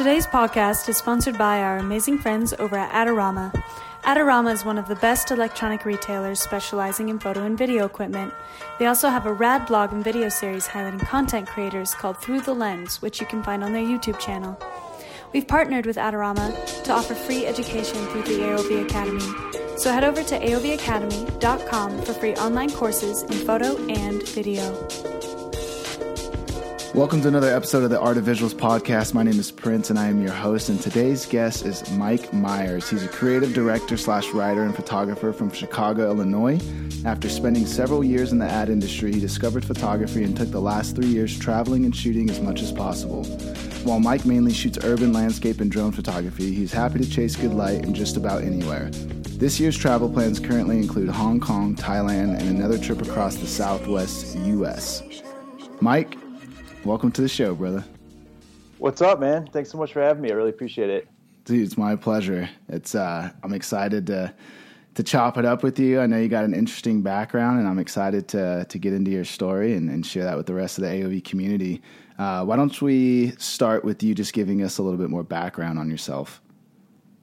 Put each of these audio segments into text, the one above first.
Today's podcast is sponsored by our amazing friends over at Adorama. Adorama is one of the best electronic retailers specializing in photo and video equipment. They also have a rad blog and video series highlighting content creators called Through the Lens, which you can find on their YouTube channel. We've partnered with Adorama to offer free education through the AOV Academy. So head over to aovacademy.com for free online courses in photo and video. Welcome to another episode of the Art of Visuals podcast. My name is Prince, and I am your host. And today's guest is Mike Myers. He's a creative director slash writer and photographer from Chicago, Illinois. After spending several years in the ad industry, he discovered photography and took the last three years traveling and shooting as much as possible. While Mike mainly shoots urban landscape and drone photography, he's happy to chase good light in just about anywhere. This year's travel plans currently include Hong Kong, Thailand, and another trip across the southwest U.S. Mike, welcome to the show, brother. What's up, man? Thanks so much for having me. I really appreciate it. Dude, it's my pleasure. It's uh, I'm excited to to chop it up with you. I know you got an interesting background, and I'm excited to to get into your story and, and share that with the rest of the AOV community. Uh, why don't we start with you just giving us a little bit more background on yourself?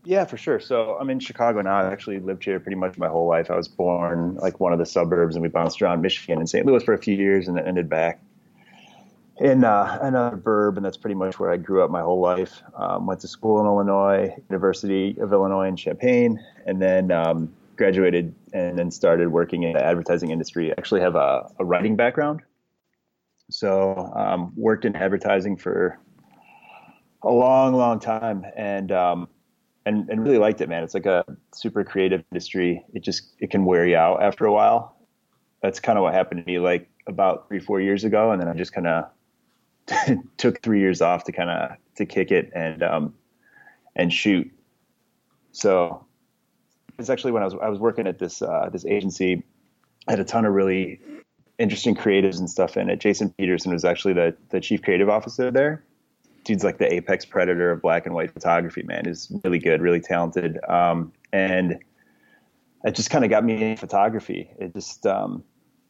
Yeah, for sure. So I'm in Chicago now. I actually lived here pretty much my whole life. I was born like one of the suburbs, and we bounced around Michigan and St. Louis for a few years, and then ended back in uh, another burb, and that's pretty much where I grew up my whole life. Um, went to school in Illinois, University of Illinois in Champaign, and then um, graduated and then started working in the advertising industry. I actually have a, a writing background, so um, worked in advertising for a long, long time, and um, and and really liked it, man. It's like a super creative industry. It just it can wear you out after a while. That's kind of what happened to me, like about three, four years ago, and then I just kind of took three years off to kind of to kick it and um, and shoot. So it's actually when I was I was working at this uh, this agency. I had a ton of really interesting creatives and stuff in it. Jason Peterson was actually the the chief creative officer there. Dude's like the apex predator of black and white photography. Man, is really good, really talented, um, and it just kind of got me in photography. It just um,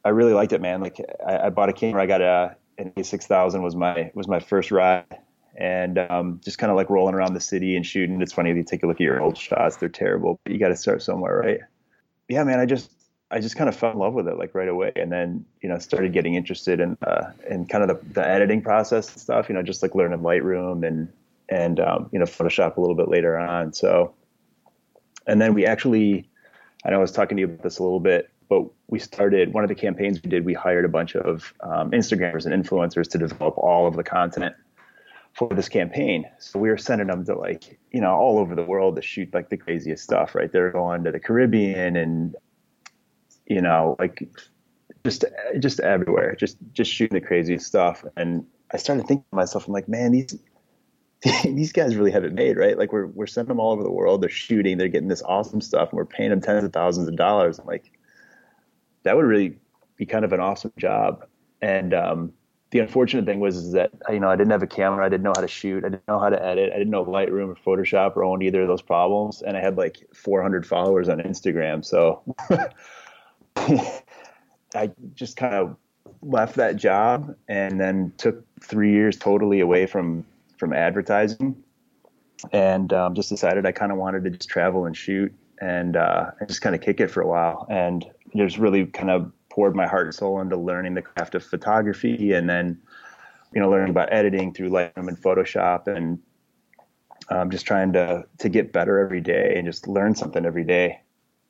I really liked it, man. Like I, I bought a camera. I got a an A6000 was my was my first ride, and um, just kind of like rolling around the city and shooting. It's funny if you take a look at your old shots; they're terrible, but you got to start somewhere, right? Yeah, man. I just I just kind of fell in love with it like right away, and then you know started getting interested in uh, in kind of the, the editing process and stuff. You know, just like learning Lightroom and and um, you know Photoshop a little bit later on. So, and then we actually, I know I was talking to you about this a little bit but we started one of the campaigns we did. We hired a bunch of um, Instagrammers and influencers to develop all of the content for this campaign. So we were sending them to like you know all over the world to shoot like the craziest stuff. Right, they're going to the Caribbean and you know like just just everywhere, just just shooting the craziest stuff. And I started thinking to myself, I'm like, man, these these guys really have it made, right? Like we're we're sending them all over the world. They're shooting, they're getting this awesome stuff, and we're paying them tens of thousands of dollars. I'm like, that would really be kind of an awesome job. And um, the unfortunate thing was is that you know I didn't have a camera, I didn't know how to shoot, I didn't know how to edit, I didn't know Lightroom or Photoshop or own either of those problems, and I had like 400 followers on Instagram, so I just kind of left that job and then took three years totally away from from advertising, and um, just decided I kind of wanted to just travel and shoot and uh, just kind of kick it for a while, and just really kind of poured my heart and soul into learning the craft of photography and then you know learning about editing through Lightroom and Photoshop and um, just trying to to get better every day and just learn something every day.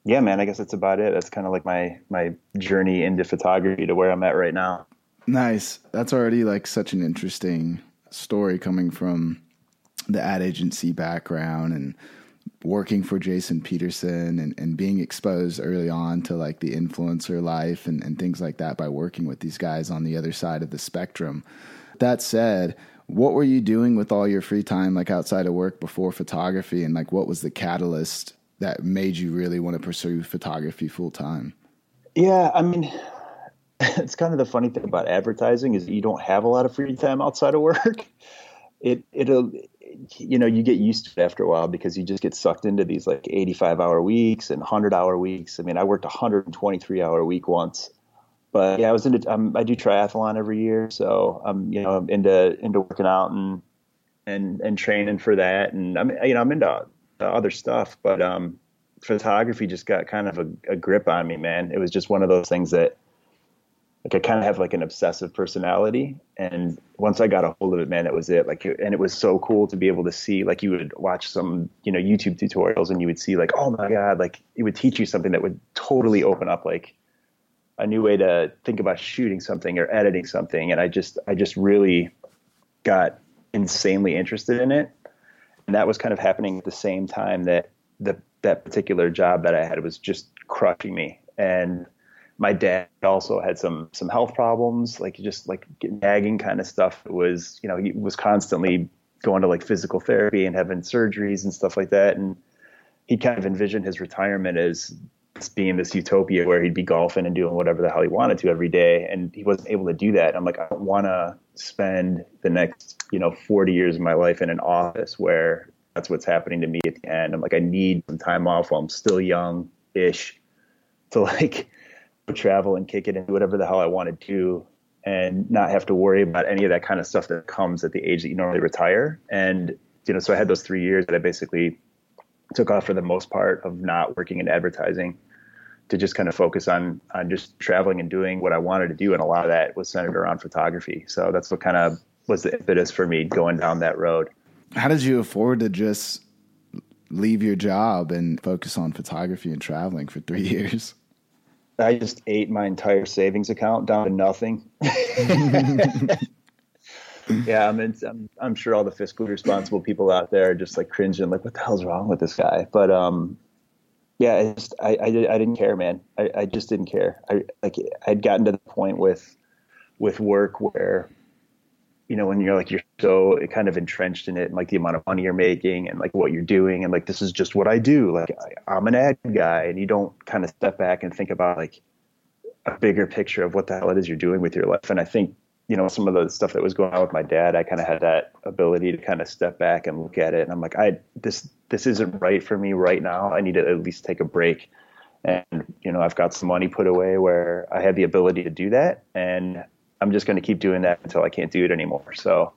Yeah, man, I guess that's about it. That's kind of like my my journey into photography to where I'm at right now. Nice. That's already like such an interesting story coming from the ad agency background and working for Jason Peterson and, and being exposed early on to like the influencer life and, and things like that by working with these guys on the other side of the spectrum. That said, what were you doing with all your free time like outside of work before photography and like what was the catalyst that made you really want to pursue photography full time? Yeah, I mean it's kind of the funny thing about advertising is you don't have a lot of free time outside of work. It it'll you know, you get used to it after a while because you just get sucked into these like 85 hour weeks and 100 hour weeks. I mean, I worked a 123 hour week once, but yeah, I was into, um, I do triathlon every year. So I'm, you know, I'm into, into working out and, and and training for that. And I'm you know I'm into other stuff, but um, photography just got kind of a, a grip on me, man. It was just one of those things that like I kind of have like an obsessive personality, and once I got a hold of it, man, that was it. Like, and it was so cool to be able to see. Like, you would watch some, you know, YouTube tutorials, and you would see like, oh my god, like it would teach you something that would totally open up like a new way to think about shooting something or editing something. And I just, I just really got insanely interested in it, and that was kind of happening at the same time that the that particular job that I had was just crushing me and my dad also had some some health problems, like just like nagging kind of stuff. It was you know he was constantly going to like physical therapy and having surgeries and stuff like that, and he kind of envisioned his retirement as being this utopia where he'd be golfing and doing whatever the hell he wanted to every day, and he wasn't able to do that. I'm like, I don't want to spend the next you know 40 years of my life in an office where that's what's happening to me at the end. I'm like, I need some time off while I'm still young ish to like travel and kick it and do whatever the hell I wanted to and not have to worry about any of that kind of stuff that comes at the age that you normally retire. And, you know, so I had those three years that I basically took off for the most part of not working in advertising to just kind of focus on, on just traveling and doing what I wanted to do. And a lot of that was centered around photography. So that's what kind of was the impetus for me going down that road. How did you afford to just leave your job and focus on photography and traveling for three years? I just ate my entire savings account down to nothing. yeah, I mean, I'm, I'm sure all the fiscally responsible people out there are just like cringing, like, what the hell's wrong with this guy? But um, yeah, I just I, I, I didn't care, man. I, I just didn't care. I like I'd gotten to the point with with work where you know, when you're like you're so kind of entrenched in it and like the amount of money you're making and like what you're doing and like this is just what I do. Like I, I'm an ad guy, and you don't kind of step back and think about like a bigger picture of what the hell it is you're doing with your life. And I think you know some of the stuff that was going on with my dad, I kind of had that ability to kind of step back and look at it, and I'm like, I this this isn't right for me right now. I need to at least take a break. And you know, I've got some money put away where I have the ability to do that, and I'm just going to keep doing that until I can't do it anymore. So,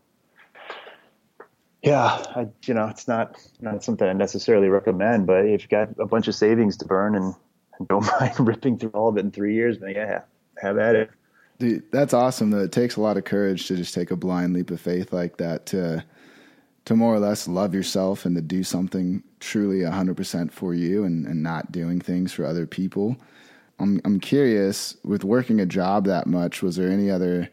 yeah, I, you know, it's not not something I necessarily recommend, but if you've got a bunch of savings to burn and, and don't mind ripping through all of it in three years, then yeah, have at it. Dude, that's awesome. That it takes a lot of courage to just take a blind leap of faith like that to to more or less love yourself and to do something truly 100% for you and, and not doing things for other people. I'm I'm curious with working a job that much. Was there any other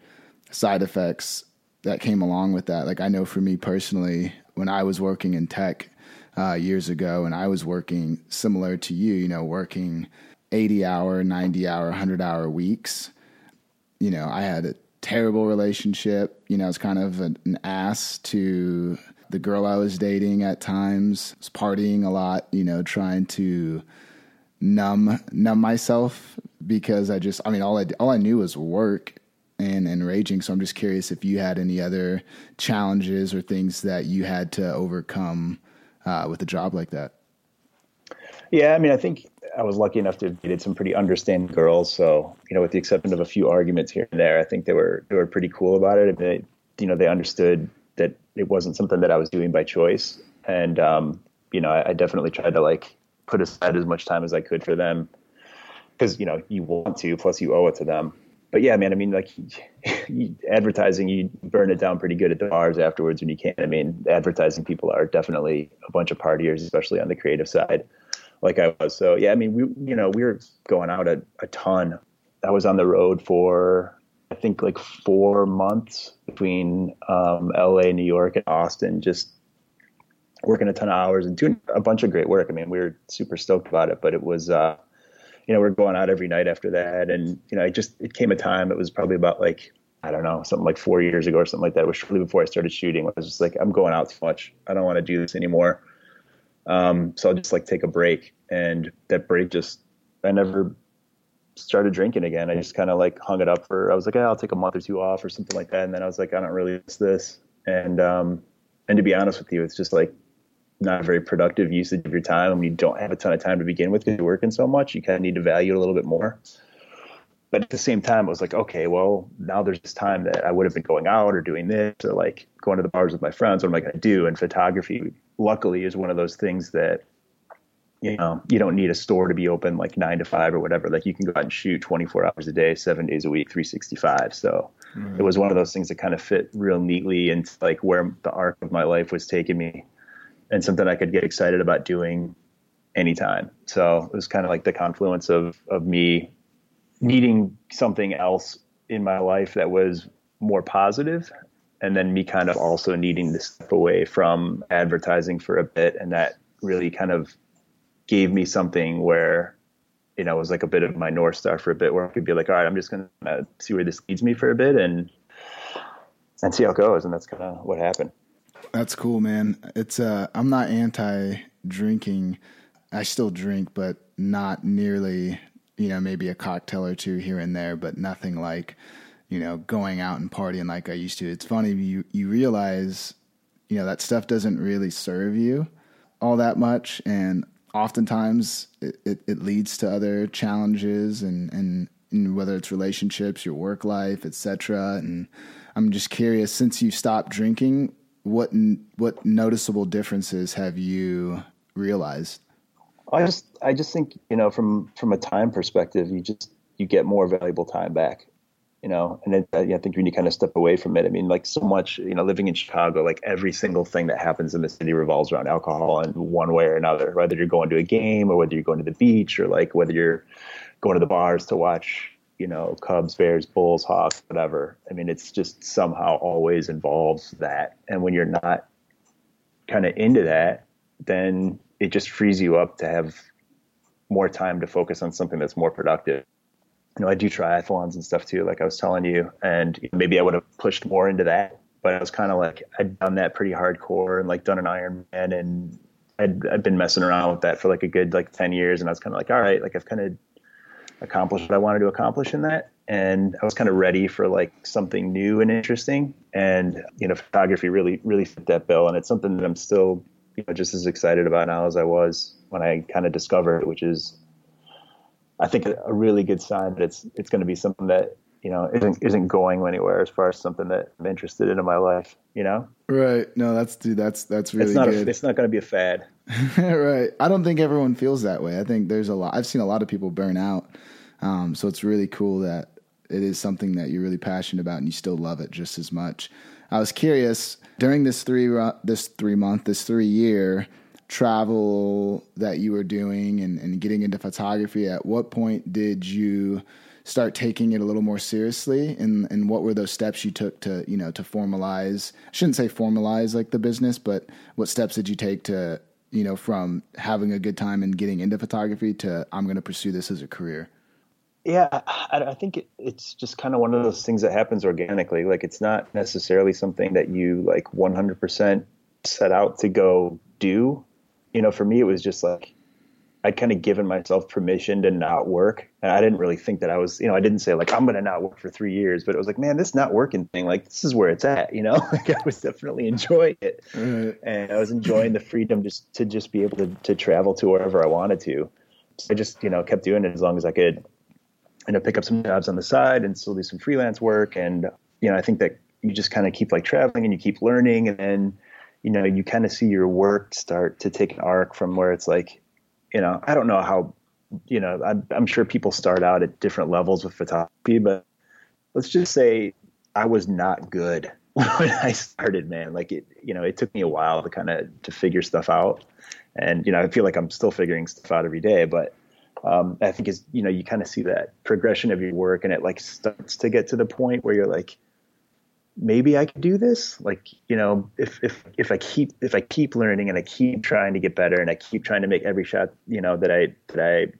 side effects that came along with that? Like I know for me personally, when I was working in tech uh, years ago, and I was working similar to you, you know, working 80 hour, 90 hour, 100 hour weeks. You know, I had a terrible relationship. You know, I was kind of an, an ass to the girl I was dating at times. Was partying a lot. You know, trying to numb numb myself because I just I mean all I all I knew was work and and raging. So I'm just curious if you had any other challenges or things that you had to overcome uh, with a job like that. Yeah, I mean, I think I was lucky enough to have dated some pretty understanding girls. So you know, with the exception of a few arguments here and there, I think they were they were pretty cool about it. And they, you know, they understood that it wasn't something that I was doing by choice, and um, you know, I, I definitely tried to like put aside as much time as I could for them because you know you want to, plus you owe it to them. But yeah, man, I mean, like advertising, you burn it down pretty good at the bars afterwards when you can. I mean, advertising people are definitely a bunch of partiers, especially on the creative side, like I was. So yeah, I mean, we you know we were going out a, a ton. I was on the road for I think like four months between um, L.A., New York, and Austin, just working a ton of hours and doing a bunch of great work. I mean, we were super stoked about it, but it was, uh, you know, we are going out every night after that. And, you know, it just, it came a time, it was probably about like, I don't know, something like four years ago or something like that. It was shortly before I started shooting. I was just like, I'm going out too much. I don't want to do this anymore. Um, so I'll just like take a break. And that break just, I never started drinking again. I just kind of like hung it up for, I was like, hey, I'll take a month or two off or something like that. And then I was like, I don't really miss this. And, um, and to be honest with you, it's just like not a very productive usage of your time. Mean, you don't have a ton of time to begin with because you're working so much. You kind of need to value it a little bit more. but at the same time, it was like, okay, well, now there's this time that I would have been going out or doing this or like going to the bars with my friends. What am I going to do? And photography, luckily, is one of those things that, you know, you don't need a store to be open like nine to five or whatever. Like you can go out and shoot 24 hours a day, seven days a week, 365. So mm-hmm. it was one of those things that kind of fit real neatly into like where the arc of my life was taking me and something I could get excited about doing anytime. So it was kind of like the confluence of, of me needing something else in my life that was more positive and then me kind of also needing to step away from advertising for a bit and that really kind of gave me something where you know it was like a bit of my north star for a bit where i could be like all right i'm just going to uh, see where this leads me for a bit and and see how it goes and that's kind of what happened that's cool man it's uh i'm not anti drinking i still drink but not nearly you know, maybe a cocktail or two here and there, but nothing like, you know, going out and partying like I used to. It's funny you you realize, you know, that stuff doesn't really serve you all that much, and oftentimes it, it, it leads to other challenges and, and and whether it's relationships, your work life, etc. And I'm just curious, since you stopped drinking, what what noticeable differences have you realized? I just I just think you know from from a time perspective, you just you get more valuable time back. You know, and I think when you kind of step away from it, I mean, like so much, you know, living in Chicago, like every single thing that happens in the city revolves around alcohol in one way or another. Whether you're going to a game or whether you're going to the beach or like whether you're going to the bars to watch, you know, Cubs, Bears, Bulls, Hawks, whatever. I mean, it's just somehow always involves that. And when you're not kind of into that, then it just frees you up to have more time to focus on something that's more productive. You know, I do triathlons and stuff too, like I was telling you, and maybe I would have pushed more into that, but I was kind of like I'd done that pretty hardcore and like done an Ironman, and I'd I'd been messing around with that for like a good like ten years, and I was kind of like, all right, like I've kind of accomplished what I wanted to accomplish in that, and I was kind of ready for like something new and interesting, and you know, photography really really fit that bill, and it's something that I'm still you know just as excited about now as I was when I kind of discovered it, which is I think a really good sign that it's it's going to be something that you know isn't isn't going anywhere as far as something that I'm interested in in my life. You know, right? No, that's dude. That's that's really it's not good. A, it's not going to be a fad, right? I don't think everyone feels that way. I think there's a lot. I've seen a lot of people burn out, um, so it's really cool that it is something that you're really passionate about and you still love it just as much. I was curious during this three this three month this three year travel that you were doing and, and getting into photography. At what point did you start taking it a little more seriously and and what were those steps you took to you know to formalize I shouldn't say formalize like the business but what steps did you take to you know from having a good time and getting into photography to I'm going to pursue this as a career yeah, I, I think it, it's just kind of one of those things that happens organically. Like it's not necessarily something that you like 100% set out to go do. You know, for me, it was just like I'd kind of given myself permission to not work. And I didn't really think that I was, you know, I didn't say like, I'm going to not work for three years, but it was like, man, this not working thing, like this is where it's at, you know, like I was definitely enjoying it. Right. And I was enjoying the freedom just to just be able to, to travel to wherever I wanted to. So I just, you know, kept doing it as long as I could you know pick up some jobs on the side and still do some freelance work and you know i think that you just kind of keep like traveling and you keep learning and then you know you kind of see your work start to take an arc from where it's like you know i don't know how you know i'm, I'm sure people start out at different levels with photography but let's just say i was not good when i started man. Like it you know it took me a while to kind of to figure stuff out. And you know i feel like i'm still figuring stuff out every day but um, I think is you know you kind of see that progression of your work, and it like starts to get to the point where you're like, maybe I could do this. Like you know, if if if I keep if I keep learning and I keep trying to get better, and I keep trying to make every shot you know that I that I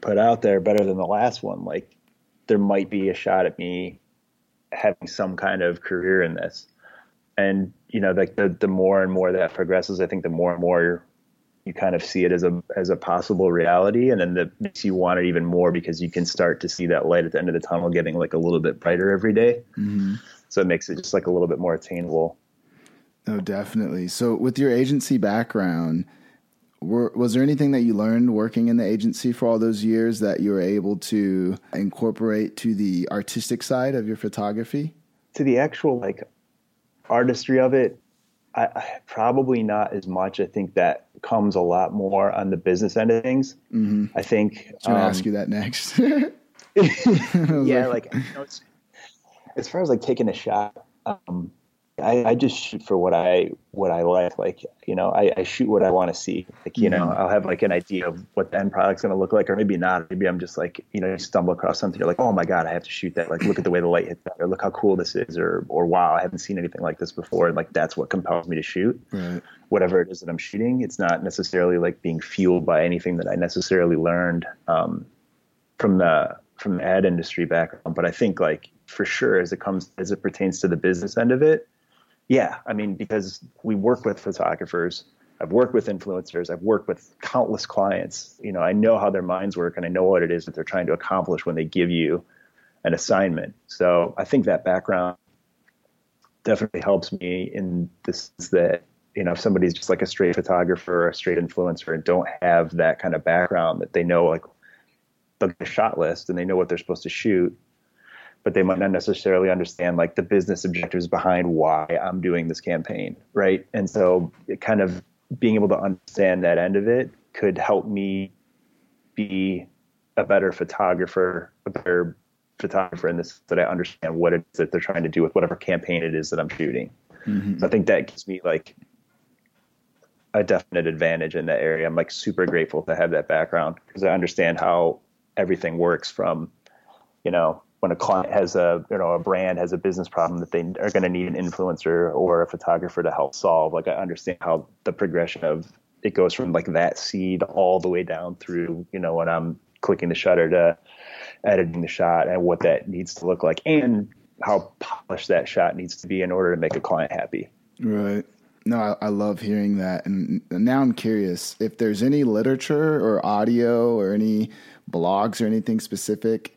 put out there better than the last one, like there might be a shot at me having some kind of career in this. And you know, like the the more and more that progresses, I think the more and more you kind of see it as a as a possible reality and then that makes you want it even more because you can start to see that light at the end of the tunnel getting like a little bit brighter every day. Mm-hmm. So it makes it just like a little bit more attainable oh definitely so with your agency background were, was there anything that you learned working in the agency for all those years that you were able to incorporate to the artistic side of your photography? To the actual like artistry of it, I, I, probably not as much. I think that comes a lot more on the business end of things. Mm-hmm. I think. I um, ask you that next. yeah, like, like you know, as far as like taking a shot, um, I, I, just shoot for what I what I like. Like you know, I, I shoot what I want to see. Like you mm-hmm. know, I'll have like an idea of what the end product's going to look like, or maybe not. Maybe I'm just like you know, you stumble across something, you're like, oh my god, I have to shoot that. Like look at the way the light hits that, or look how cool this is, or or wow, I haven't seen anything like this before. And like that's what compels me to shoot. Right. Whatever it is that I'm shooting, it's not necessarily like being fueled by anything that I necessarily learned um, from the from the ad industry background. But I think like for sure, as it comes as it pertains to the business end of it yeah, I mean, because we work with photographers, I've worked with influencers, I've worked with countless clients. You know, I know how their minds work and I know what it is that they're trying to accomplish when they give you an assignment. So I think that background definitely helps me in this that you know if somebody's just like a straight photographer or a straight influencer and don't have that kind of background that they know like the shot list and they know what they're supposed to shoot but they might not necessarily understand like the business objectives behind why I'm doing this campaign, right? And so, kind of being able to understand that end of it could help me be a better photographer, a better photographer in this that I understand what it is that they're trying to do with whatever campaign it is that I'm shooting. Mm-hmm. So I think that gives me like a definite advantage in that area. I'm like super grateful to have that background because I understand how everything works from, you know, when a client has a you know a brand has a business problem that they are going to need an influencer or a photographer to help solve like i understand how the progression of it goes from like that seed all the way down through you know when i'm clicking the shutter to editing the shot and what that needs to look like and how polished that shot needs to be in order to make a client happy right no, I, I, love hearing that. And now I'm curious if there's any literature or audio or any blogs or anything specific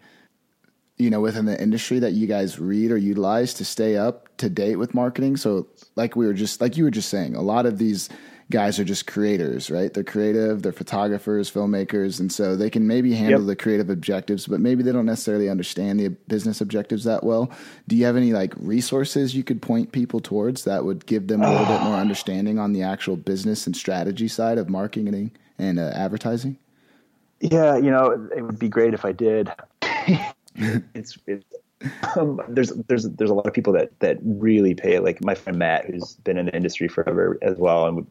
you know within the industry that you guys read or utilize to stay up to date with marketing. So like we were just like you were just saying a lot of these guys are just creators right? They're creative they're photographers filmmakers and so they can maybe handle yep. the creative objectives but maybe they don't necessarily understand the business objectives that well. Do you have any like resources you could point people towards that would give them a little bit more understanding on the actual business and strategy side of marketing and uh, advertising? Yeah you know it would be great if i did it's, it's um, there's there's there's a lot of people that that really pay. Like my friend Matt, who's been in the industry forever as well, and we,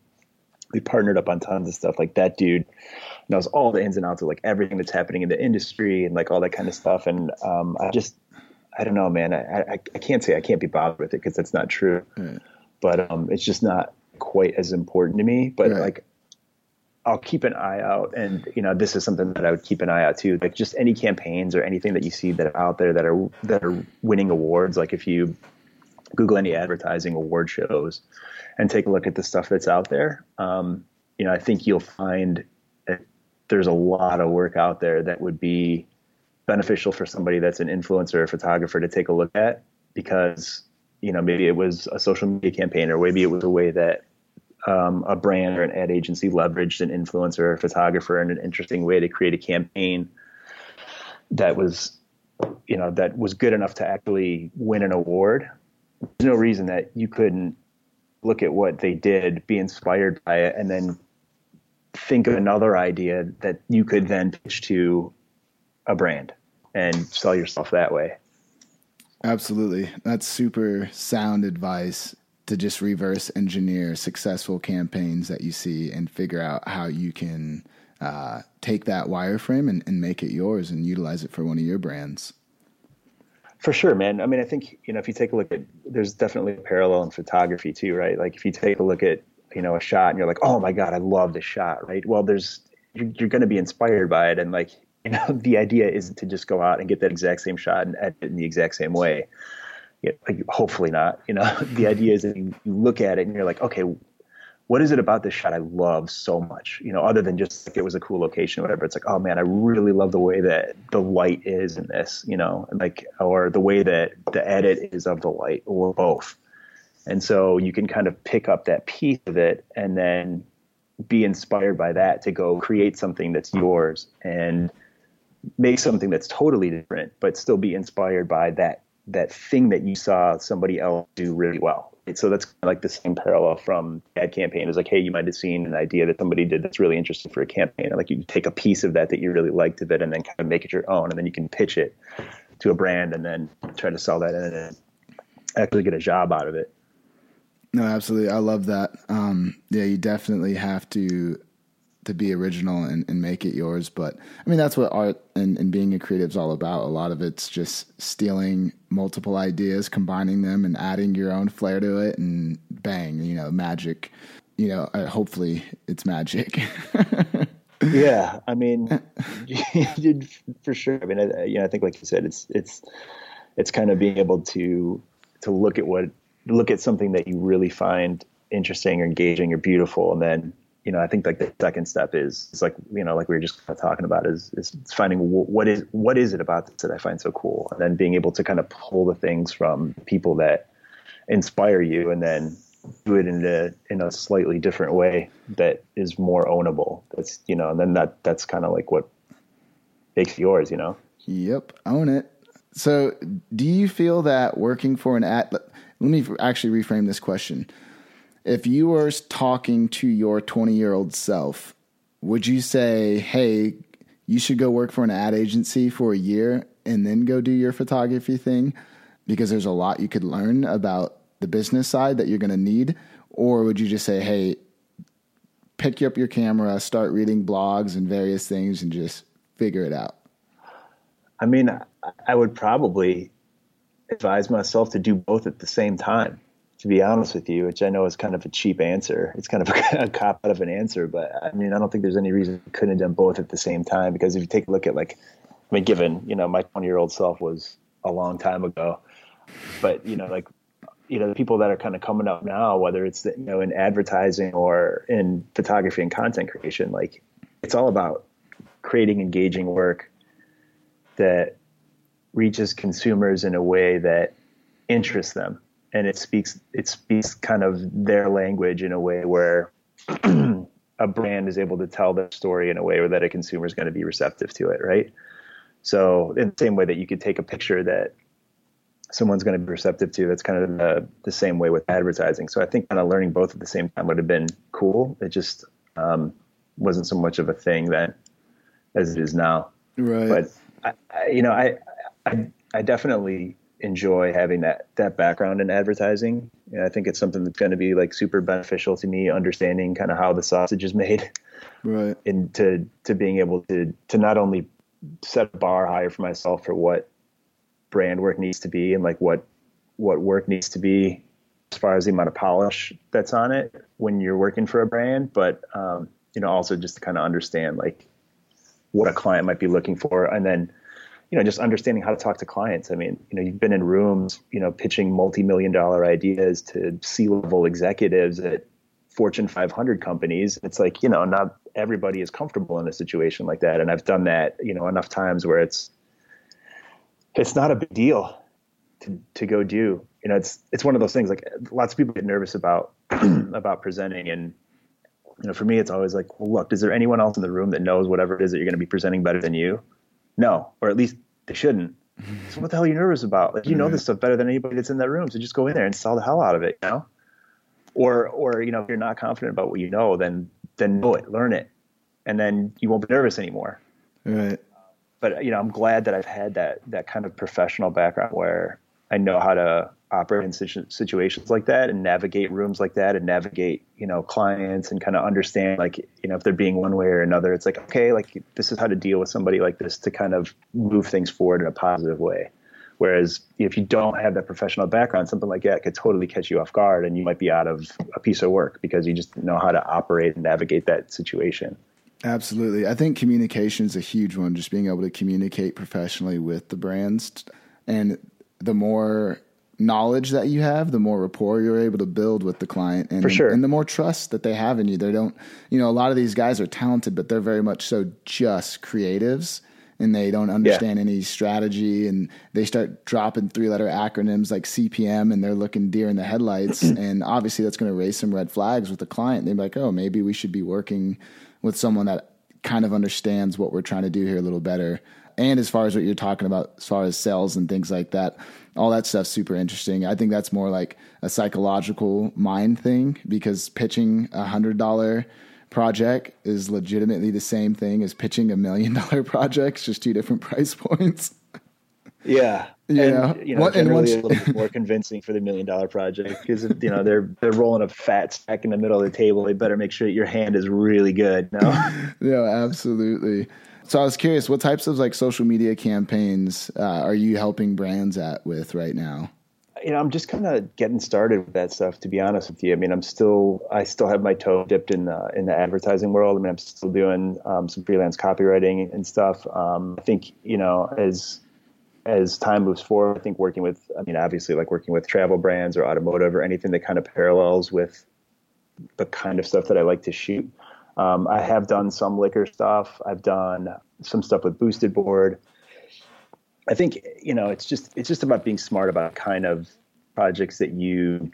we partnered up on tons of stuff. Like that dude knows all the ins and outs of like everything that's happening in the industry and like all that kind of stuff. And um, I just I don't know, man. I, I, I can't say I can't be bothered with it because that's not true. Right. But um, it's just not quite as important to me. But right. like I'll keep an eye out, and you know, this is something that I would keep an eye out too. Like just any campaigns or anything that you see that are out there that are that are winning awards. Like if you Google any advertising award shows and take a look at the stuff that's out there, um, you know, I think you'll find that there's a lot of work out there that would be beneficial for somebody that's an influencer or photographer to take a look at because you know maybe it was a social media campaign or maybe it was a way that um, a brand or an ad agency leveraged an influencer or photographer in an interesting way to create a campaign that was you know that was good enough to actually win an award. There's no reason that you couldn't look at what they did be inspired by it and then think of another idea that you could then pitch to a brand and sell yourself that way. Absolutely. That's super sound advice to just reverse engineer successful campaigns that you see and figure out how you can uh, take that wireframe and, and make it yours and utilize it for one of your brands. For sure, man. I mean, I think you know if you take a look at, there's definitely a parallel in photography too, right? Like if you take a look at you know a shot and you're like, oh my god, I love this shot, right? Well, there's you're, you're going to be inspired by it, and like you know the idea isn't to just go out and get that exact same shot and edit it in the exact same way hopefully not. You know, the idea is that you, you look at it and you're like, okay, what is it about this shot I love so much? You know, other than just like it was a cool location or whatever. It's like, oh man, I really love the way that the light is in this, you know, like or the way that the edit is of the light, or both. And so you can kind of pick up that piece of it and then be inspired by that to go create something that's yours and make something that's totally different, but still be inspired by that that thing that you saw somebody else do really well. So that's like the same parallel from ad campaign. Is like, hey, you might have seen an idea that somebody did that's really interesting for a campaign. And like you take a piece of that that you really liked of it, and then kind of make it your own, and then you can pitch it to a brand, and then try to sell that and actually get a job out of it. No, absolutely. I love that. Um, yeah, you definitely have to to be original and, and make it yours. But I mean, that's what art and, and being a creative is all about. A lot of it's just stealing multiple ideas, combining them, and adding your own flair to it, and bang, you know, magic. You know, uh, hopefully it's magic. yeah, I mean, for sure. I mean, I, you know, I think like you said, it's it's it's kind of being able to to look at what look at something that you really find interesting or engaging or beautiful, and then you know, I think like the second step is is like you know, like we were just kind of talking about is is finding what is what is it about this that I find so cool, and then being able to kind of pull the things from people that inspire you, and then do it in a in a slightly different way that is more ownable. That's you know, and then that that's kind of like what makes yours, you know. Yep, own it. So, do you feel that working for an ad? Let me actually reframe this question if you were talking to your 20 year old self, would you say, hey, you should go work for an ad agency for a year and then go do your photography thing? Because there's a lot you could learn about the business side that you're going to need. Or would you just say, hey, pick up your camera, start reading blogs and various things and just figure it out? I mean, I would probably advise myself to do both at the same time to be honest with you, which I know is kind of a cheap answer. It's kind of a, a cop out of an answer, but I mean, I don't think there's any reason I couldn't have done both at the same time. Because if you take a look at like, I mean, given you know my 20 year old self was a long time ago, but you know, like you know, the people that are kind of coming up now, whether it's you know in advertising or in photography and content creation, like it's all about creating engaging work that reaches consumers in a way that interests them and it speaks it speaks kind of their language in a way where a brand is able to tell their story in a way where that a consumer is going to be receptive to it, right? So in the same way that you could take a picture that someone's going to be receptive to, that's kind of the, the same way with advertising. So I think kind of learning both at the same time would have been cool. It just um, wasn't so much of a thing then as it is now. Right. But I, I, you know, I, I, I definitely enjoy having that that background in advertising. And I think it's something that's going to be like super beneficial to me, understanding kind of how the sausage is made, right? And to to being able to to not only set a bar higher for myself for what brand work needs to be and like what what work needs to be as far as the amount of polish that's on it when you're working for a brand, but um, you know also just to kind of understand like what a client might be looking for, and then you know, just understanding how to talk to clients. I mean, you know, you've been in rooms, you know, pitching multi-million dollar ideas to C-level executives at Fortune 500 companies. It's like, you know, not everybody is comfortable in a situation like that. And I've done that, you know, enough times where it's, it's not a big deal to, to go do, you know, it's, it's one of those things like lots of people get nervous about, about presenting. And, you know, for me, it's always like, well, look, is there anyone else in the room that knows whatever it is that you're going to be presenting better than you? No, or at least they shouldn't. So what the hell are you nervous about? Like you know this stuff better than anybody that's in that room. So just go in there and sell the hell out of it, you know? Or or you know, if you're not confident about what you know, then then know it, learn it. And then you won't be nervous anymore. Right. But you know, I'm glad that I've had that that kind of professional background where I know how to operate in situ- situations like that and navigate rooms like that and navigate you know clients and kind of understand like you know if they're being one way or another it's like okay like this is how to deal with somebody like this to kind of move things forward in a positive way. Whereas if you don't have that professional background something like that could totally catch you off guard and you might be out of a piece of work because you just know how to operate and navigate that situation. Absolutely. I think communication is a huge one just being able to communicate professionally with the brands. And the more knowledge that you have, the more rapport you're able to build with the client, and for sure, and the more trust that they have in you. They don't, you know, a lot of these guys are talented, but they're very much so just creatives, and they don't understand yeah. any strategy and they start dropping three letter acronyms like CPM and they're looking deer in the headlights. and obviously that's going to raise some red flags with the client. They're like, oh, maybe we should be working with someone that kind of understands what we're trying to do here a little better. And as far as what you're talking about, as far as sales and things like that, all that stuff's super interesting. I think that's more like a psychological mind thing because pitching a hundred dollar project is legitimately the same thing as pitching a million dollar project. It's just two different price points. Yeah. Yeah. And, you know, generally a little bit more convincing for the million dollar project because you know they're they're rolling a fat stack in the middle of the table. They better make sure your hand is really good. No. yeah, absolutely. So I was curious, what types of like social media campaigns uh, are you helping brands at with right now? you know, I'm just kind of getting started with that stuff. To be honest with you, I mean, I'm still, I still have my toe dipped in the in the advertising world. I mean, I'm still doing um, some freelance copywriting and stuff. Um, I think, you know, as as time moves forward, I think working with, I mean, obviously, like working with travel brands or automotive or anything that kind of parallels with the kind of stuff that I like to shoot. Um, I have done some liquor stuff. I've done some stuff with Boosted Board. I think you know it's just it's just about being smart about kind of projects that you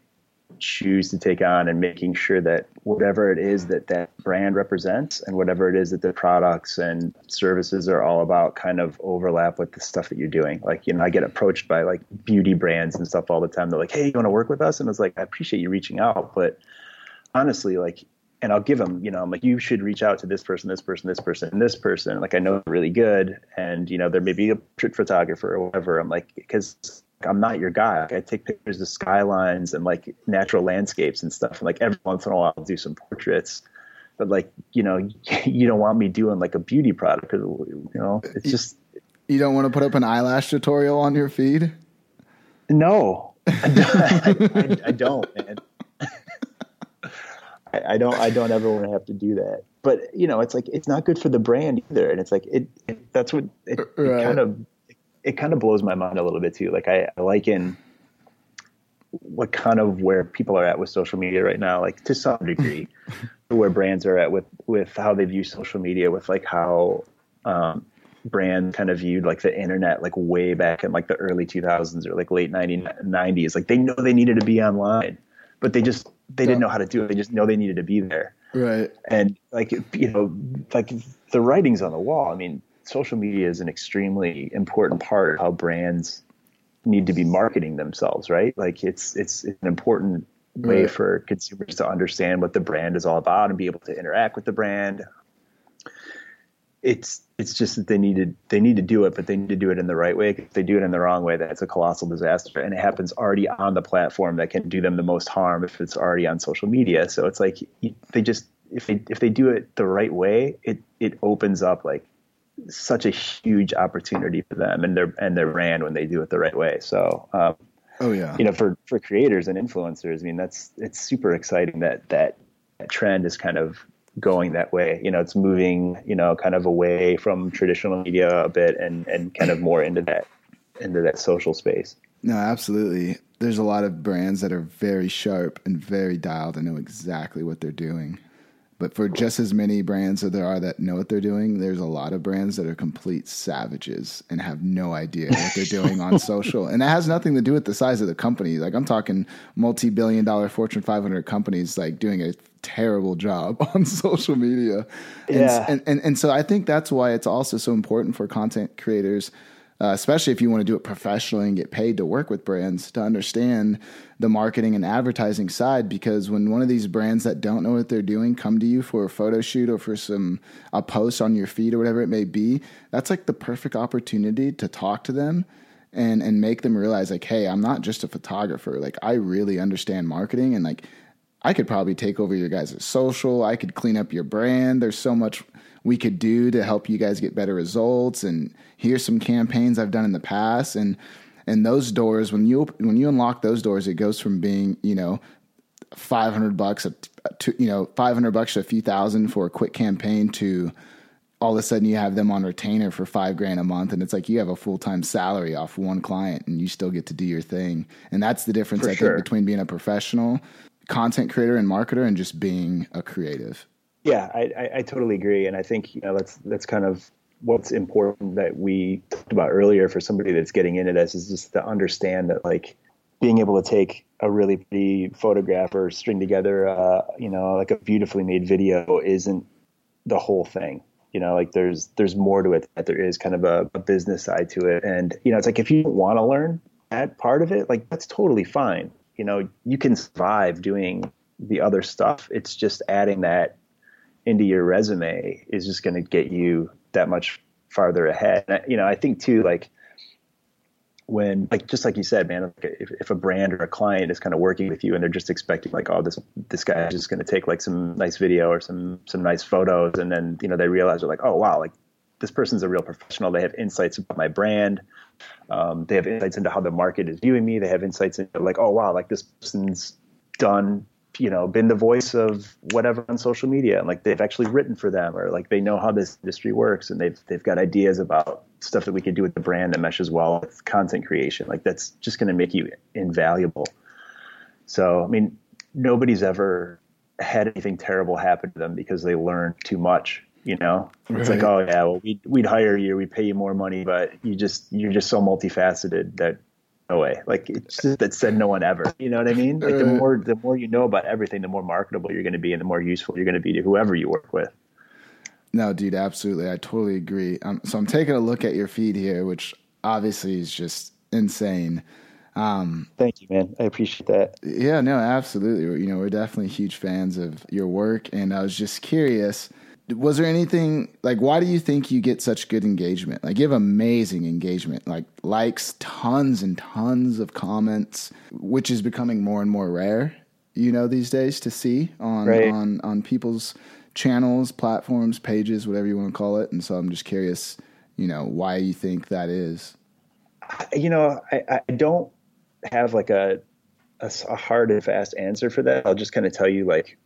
choose to take on and making sure that whatever it is that that brand represents and whatever it is that the products and services are all about kind of overlap with the stuff that you're doing like you know i get approached by like beauty brands and stuff all the time they're like hey you want to work with us and i was like i appreciate you reaching out but honestly like and I'll give them, you know, I'm like, you should reach out to this person, this person, this person, and this person. Like, I know they're really good. And, you know, there may be a portrait photographer or whatever. I'm like, because I'm not your guy. Like, I take pictures of skylines and like natural landscapes and stuff. And like every once in a while, I'll do some portraits. But like, you know, you don't want me doing like a beauty product because, you know, it's just. You don't want to put up an eyelash tutorial on your feed? No, I, I, I don't, man. I, don't I don't ever want to have to do that. But you know, it's like it's not good for the brand either. And it's like it, it that's what it, right. it, kind of it kind of blows my mind a little bit too. Like I, I like in what kind of where people are at with social media right now, like to some degree, where brands are at with with how they view social media, with like how um, brands kind of viewed like the internet like way back in like the early 2000s or like late 90s. Like they know they needed to be online, but they just they didn't know how to do it. They just know they needed to be there. Right. And like you know, like the writing's on the wall. I mean, social media is an extremely important part of how brands need to be marketing themselves, right? Like it's it's, it's an important way right. for consumers to understand what the brand is all about and be able to interact with the brand, it's it's just that they need to they need to do it, but they need to do it in the right way. If they do it in the wrong way, that's a colossal disaster, and it happens already on the platform that can do them the most harm if it's already on social media. So it's like they just if they if they do it the right way, it it opens up like such a huge opportunity for them and their and their brand when they do it the right way. So. Um, oh yeah. You know, for for creators and influencers, I mean, that's it's super exciting that that, that trend is kind of going that way. You know, it's moving, you know, kind of away from traditional media a bit and and kind of more into that into that social space. No, absolutely. There's a lot of brands that are very sharp and very dialed and know exactly what they're doing. But for just as many brands that there are that know what they're doing, there's a lot of brands that are complete savages and have no idea what they're doing on social. And that has nothing to do with the size of the company. Like I'm talking multi-billion dollar Fortune 500 companies like doing a terrible job on social media. Yeah. And, and, and, so I think that's why it's also so important for content creators – uh, especially if you want to do it professionally and get paid to work with brands to understand the marketing and advertising side because when one of these brands that don't know what they're doing come to you for a photo shoot or for some a post on your feed or whatever it may be that's like the perfect opportunity to talk to them and and make them realize like hey i'm not just a photographer like i really understand marketing and like i could probably take over your guys' social. I could clean up your brand. There's so much we could do to help you guys get better results. And here's some campaigns I've done in the past. And and those doors when you when you unlock those doors it goes from being you know 500 bucks to you know 500 bucks to a few thousand for a quick campaign to all of a sudden you have them on retainer for five grand a month. And it's like you have a full-time salary off one client and you still get to do your thing. And that's the difference for i sure. think between being a professional content creator and marketer and just being a creative yeah, I, I, I, totally agree, and I think you know that's that's kind of what's important that we talked about earlier for somebody that's getting into this is just to understand that like being able to take a really pretty photograph or string together, uh, you know, like a beautifully made video isn't the whole thing. You know, like there's there's more to it that there is kind of a, a business side to it, and you know, it's like if you want to learn that part of it, like that's totally fine. You know, you can survive doing the other stuff. It's just adding that into your resume is just going to get you that much farther ahead. And, you know, I think too, like when, like, just like you said, man, like if, if a brand or a client is kind of working with you and they're just expecting like, oh, this, this guy is just going to take like some nice video or some, some nice photos. And then, you know, they realize they're like, oh, wow, like this person's a real professional. They have insights about my brand. Um, they have insights into how the market is viewing me. They have insights into like, oh, wow, like this person's done you know been the voice of whatever on social media and like they've actually written for them or like they know how this industry works and they've they've got ideas about stuff that we can do with the brand that meshes well with content creation like that's just going to make you invaluable so i mean nobody's ever had anything terrible happen to them because they learned too much you know it's right. like oh yeah well we'd, we'd hire you we'd pay you more money but you just you're just so multifaceted that no way. Like it's just that said no one ever. You know what I mean? Like the more the more you know about everything, the more marketable you're going to be, and the more useful you're going to be to whoever you work with. No, dude, absolutely. I totally agree. Um, so I'm taking a look at your feed here, which obviously is just insane. Um, Thank you, man. I appreciate that. Yeah, no, absolutely. You know, we're definitely huge fans of your work, and I was just curious was there anything like why do you think you get such good engagement? Like you have amazing engagement like likes tons and tons of comments which is becoming more and more rare you know these days to see on right. on on people's channels platforms pages whatever you want to call it. And so i'm just curious you know why you think that is. You know i, I don't have like a, a, a hard and fast answer for that. I'll just kind of tell you like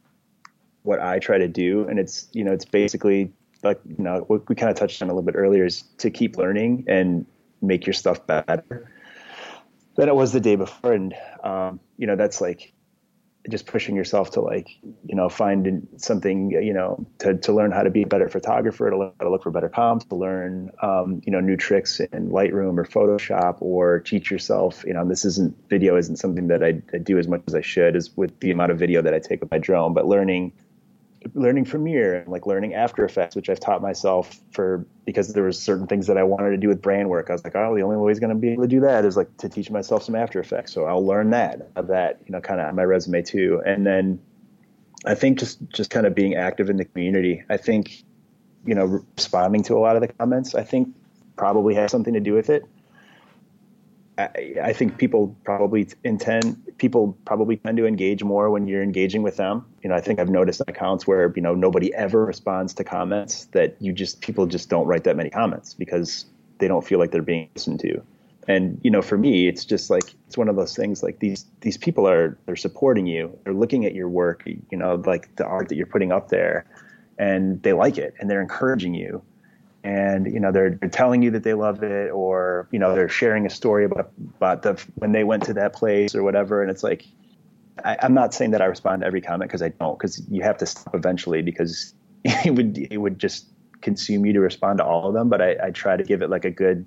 what I try to do, and it's you know it's basically like you know what we kind of touched on a little bit earlier is to keep learning and make your stuff better than it was the day before, and um, you know that's like just pushing yourself to like you know find something you know to, to learn how to be a better photographer to learn how to look for better comps to learn um, you know new tricks in lightroom or photoshop or teach yourself. You know this isn't video isn't something that I, I do as much as i should as with the amount of video that i take with my drone but learning learning Premiere and like learning After Effects, which I've taught myself for because there was certain things that I wanted to do with brand work. I was like, oh, the only way he's going to be able to do that is like to teach myself some After Effects. So I'll learn that that, you know, kind of on my resume too. And then I think just just kind of being active in the community. I think you know responding to a lot of the comments. I think probably has something to do with it. I, think people probably intend people probably tend to engage more when you're engaging with them. You know, I think I've noticed accounts where you know nobody ever responds to comments that you just people just don't write that many comments because they don't feel like they're being listened to. And you know, for me, it's just like it's one of those things. Like these these people are they're supporting you. They're looking at your work. You know, like the art that you're putting up there, and they like it, and they're encouraging you and you know they're, they're telling you that they love it or you know they're sharing a story about about the when they went to that place or whatever. And it's like I, am not saying that I respond to every comment because I don't because you have to stop eventually because it would it would just consume you to respond to all of them. But I, I try to give it like a good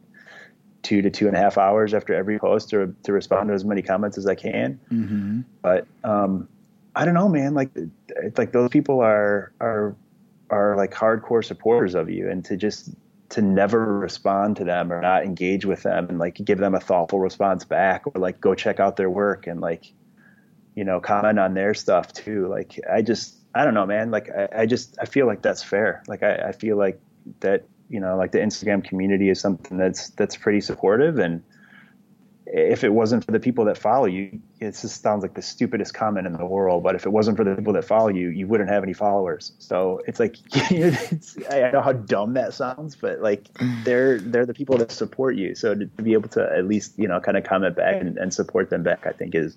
two to two and a half hours after every post to, to respond to as many comments as I can. Mm-hmm. but um, I don't know man. Like like those people are are are like hardcore supporters of you and to just to never respond to them or not engage with them and like give them a thoughtful response back or like go check out their work and like you know comment on their stuff too. Like i just i don't know man. Like i, I just i feel like that's fair. Like I, I feel like that you know like the instagram community is something that's that's pretty supportive and if it wasn't for the people that follow you, it just sounds like the stupidest comment in the world. But if it wasn't for the people that follow you, you wouldn't have any followers. So it's like it's, I know how dumb that sounds, but like they're they're the people that support you. So to, be able to at least you know kind of comment back and, and, support them back, I think is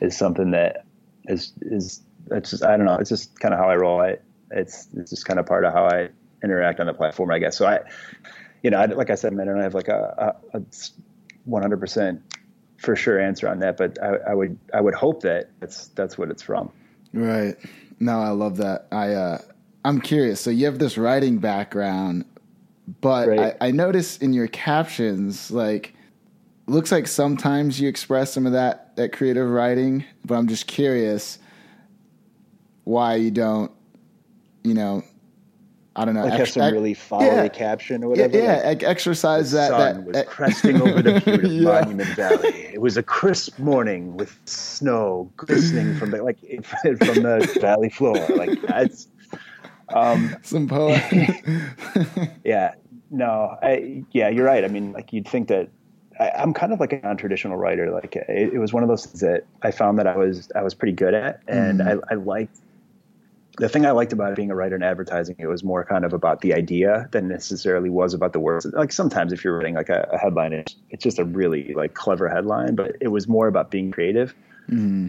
is something that is is it's just I don't know. It's just kind of how I roll. I it's it's just kind of part of how I interact on the platform, I guess. So I, you know, I, like I said, man, I don't have like a, a 100% for sure answer on that, but I, I, would I would hope that that's that's what it's from. Right. No, I love that. I uh, I'm curious. So you have this writing background. but Right. I, I notice in your captions, like, looks like sometimes you express some of that that creative writing, but I'm just curious why you don't, you know, I don't know, Like have some really followy yeah. caption or whatever. yeah, like, ex- exercise the that. sun that, was that- cresting over the beautiful Yeah. Monument Valley. It was a crisp morning with snow glistening from the like from the valley floor. Like that's um, Some poet. yeah. No, I, yeah, you're right. I mean, like you'd think that I, I'm kind of like a non-traditional writer. Like it, it was one of those things that I found that I was I was pretty good at, and I, I liked the thing I liked about being a writer in advertising. It was more kind of about the idea than necessarily was about the words. Like sometimes if you're writing like a, a headline, it's, it's just a really like clever headline, but it was more about being creative.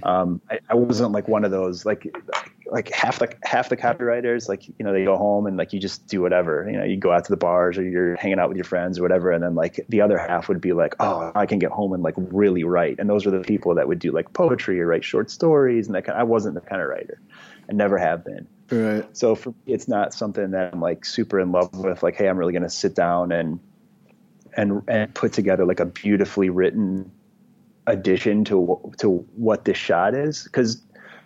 Um, I, I wasn't like one of those like like half the half the copywriters like you know they go home and like you just do whatever you know you go out to the bars or you're hanging out with your friends or whatever and then like the other half would be like oh I can get home and like really write and those are the people that would do like poetry or write short stories and that kind of, I wasn't the kind of writer I never have been right. so for me, it's not something that I'm like super in love with. Like, hey, I'm really going to sit down and and and put together like a beautifully written addition to to what this shot is. Because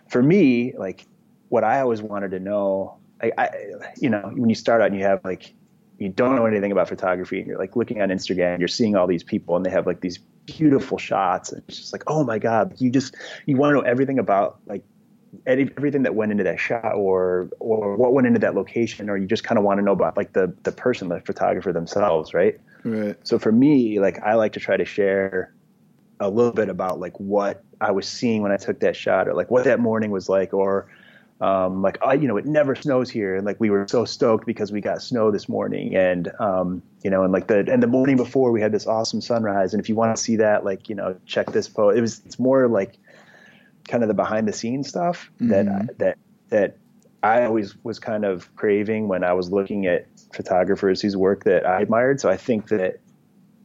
for me, like what I always wanted to know, I, I you know, when you start out and you have like you don't know anything about photography and you're like looking on Instagram, you're seeing all these people and they have like these beautiful shots and it's just like, oh my God, you just you want to know everything about like everything that went into that shot or or what went into that location or you just kind of want to know about like the the person the photographer themselves right Right. so for me like i like to try to share a little bit about like what i was seeing when i took that shot or like what that morning was like or um, like oh, you know it never snows here and like we were so stoked because we got snow this morning and um, you know and like the and the morning before we had this awesome sunrise and if you want to see that like you know check this post it was it's more like kind of the behind the scenes stuff that mm-hmm. that that I always was kind of craving when I was looking at photographers whose work that I admired. So I think that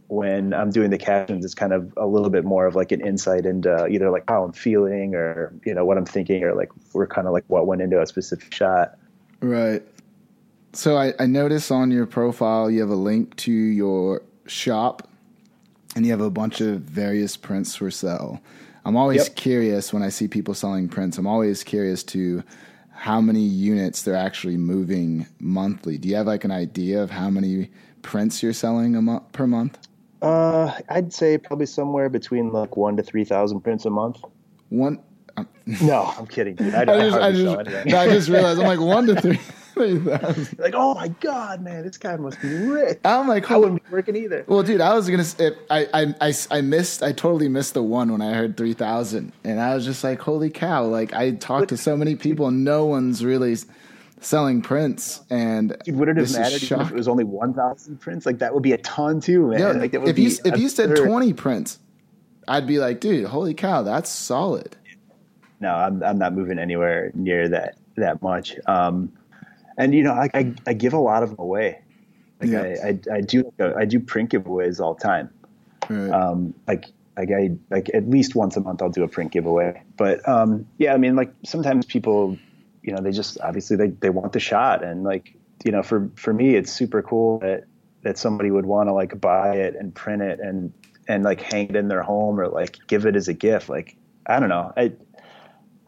when I'm doing the captions, it's kind of a little bit more of like an insight into either like how I'm feeling or you know what I'm thinking or like we're kind of like what went into a specific shot. Right. So I, I notice on your profile you have a link to your shop and you have a bunch of various prints for sale. I'm always Yep. curious when I see people selling prints. I'm always curious to how many units they're actually moving monthly. Do you have like an idea of how many prints you're selling a month per month? Uh, I'd say probably somewhere between like one to three thousand prints a month. One. No, I'm kidding, dude. I, I just, I just, I just realized I'm like one to three. like, oh my god, man, this guy must be rich. I'm like, I wouldn't be working either. Well, dude, I was gonna. s- If I, I, I, I missed. I totally missed the one when I heard three thousand, and I was just like, "Holy cow!" Like I talked to so many people, and no one's really selling prints. And Dude, would it have mattered if it was only 1,000 prints? Like, that would be a ton too, man. Yeah, like, that would if you be if you said twenty prints, I'd be like, "Dude, holy cow, that's solid." No, I'm, I'm not moving anywhere near that, that much. Um, and, you know, I, I, I give a lot of them away. Like, Yeah. I, I, I do, I do print giveaways all the time. Right. Um, like, like I, like at least once a month I'll do a print giveaway. But, um, yeah, I mean, like sometimes people, you know, they just, obviously they, they want the shot. And like, you know, for, for me, it's super cool that, that somebody would want to like buy it and print it and, and like hang it in their home or like give it as a gift. Like, I don't know. I,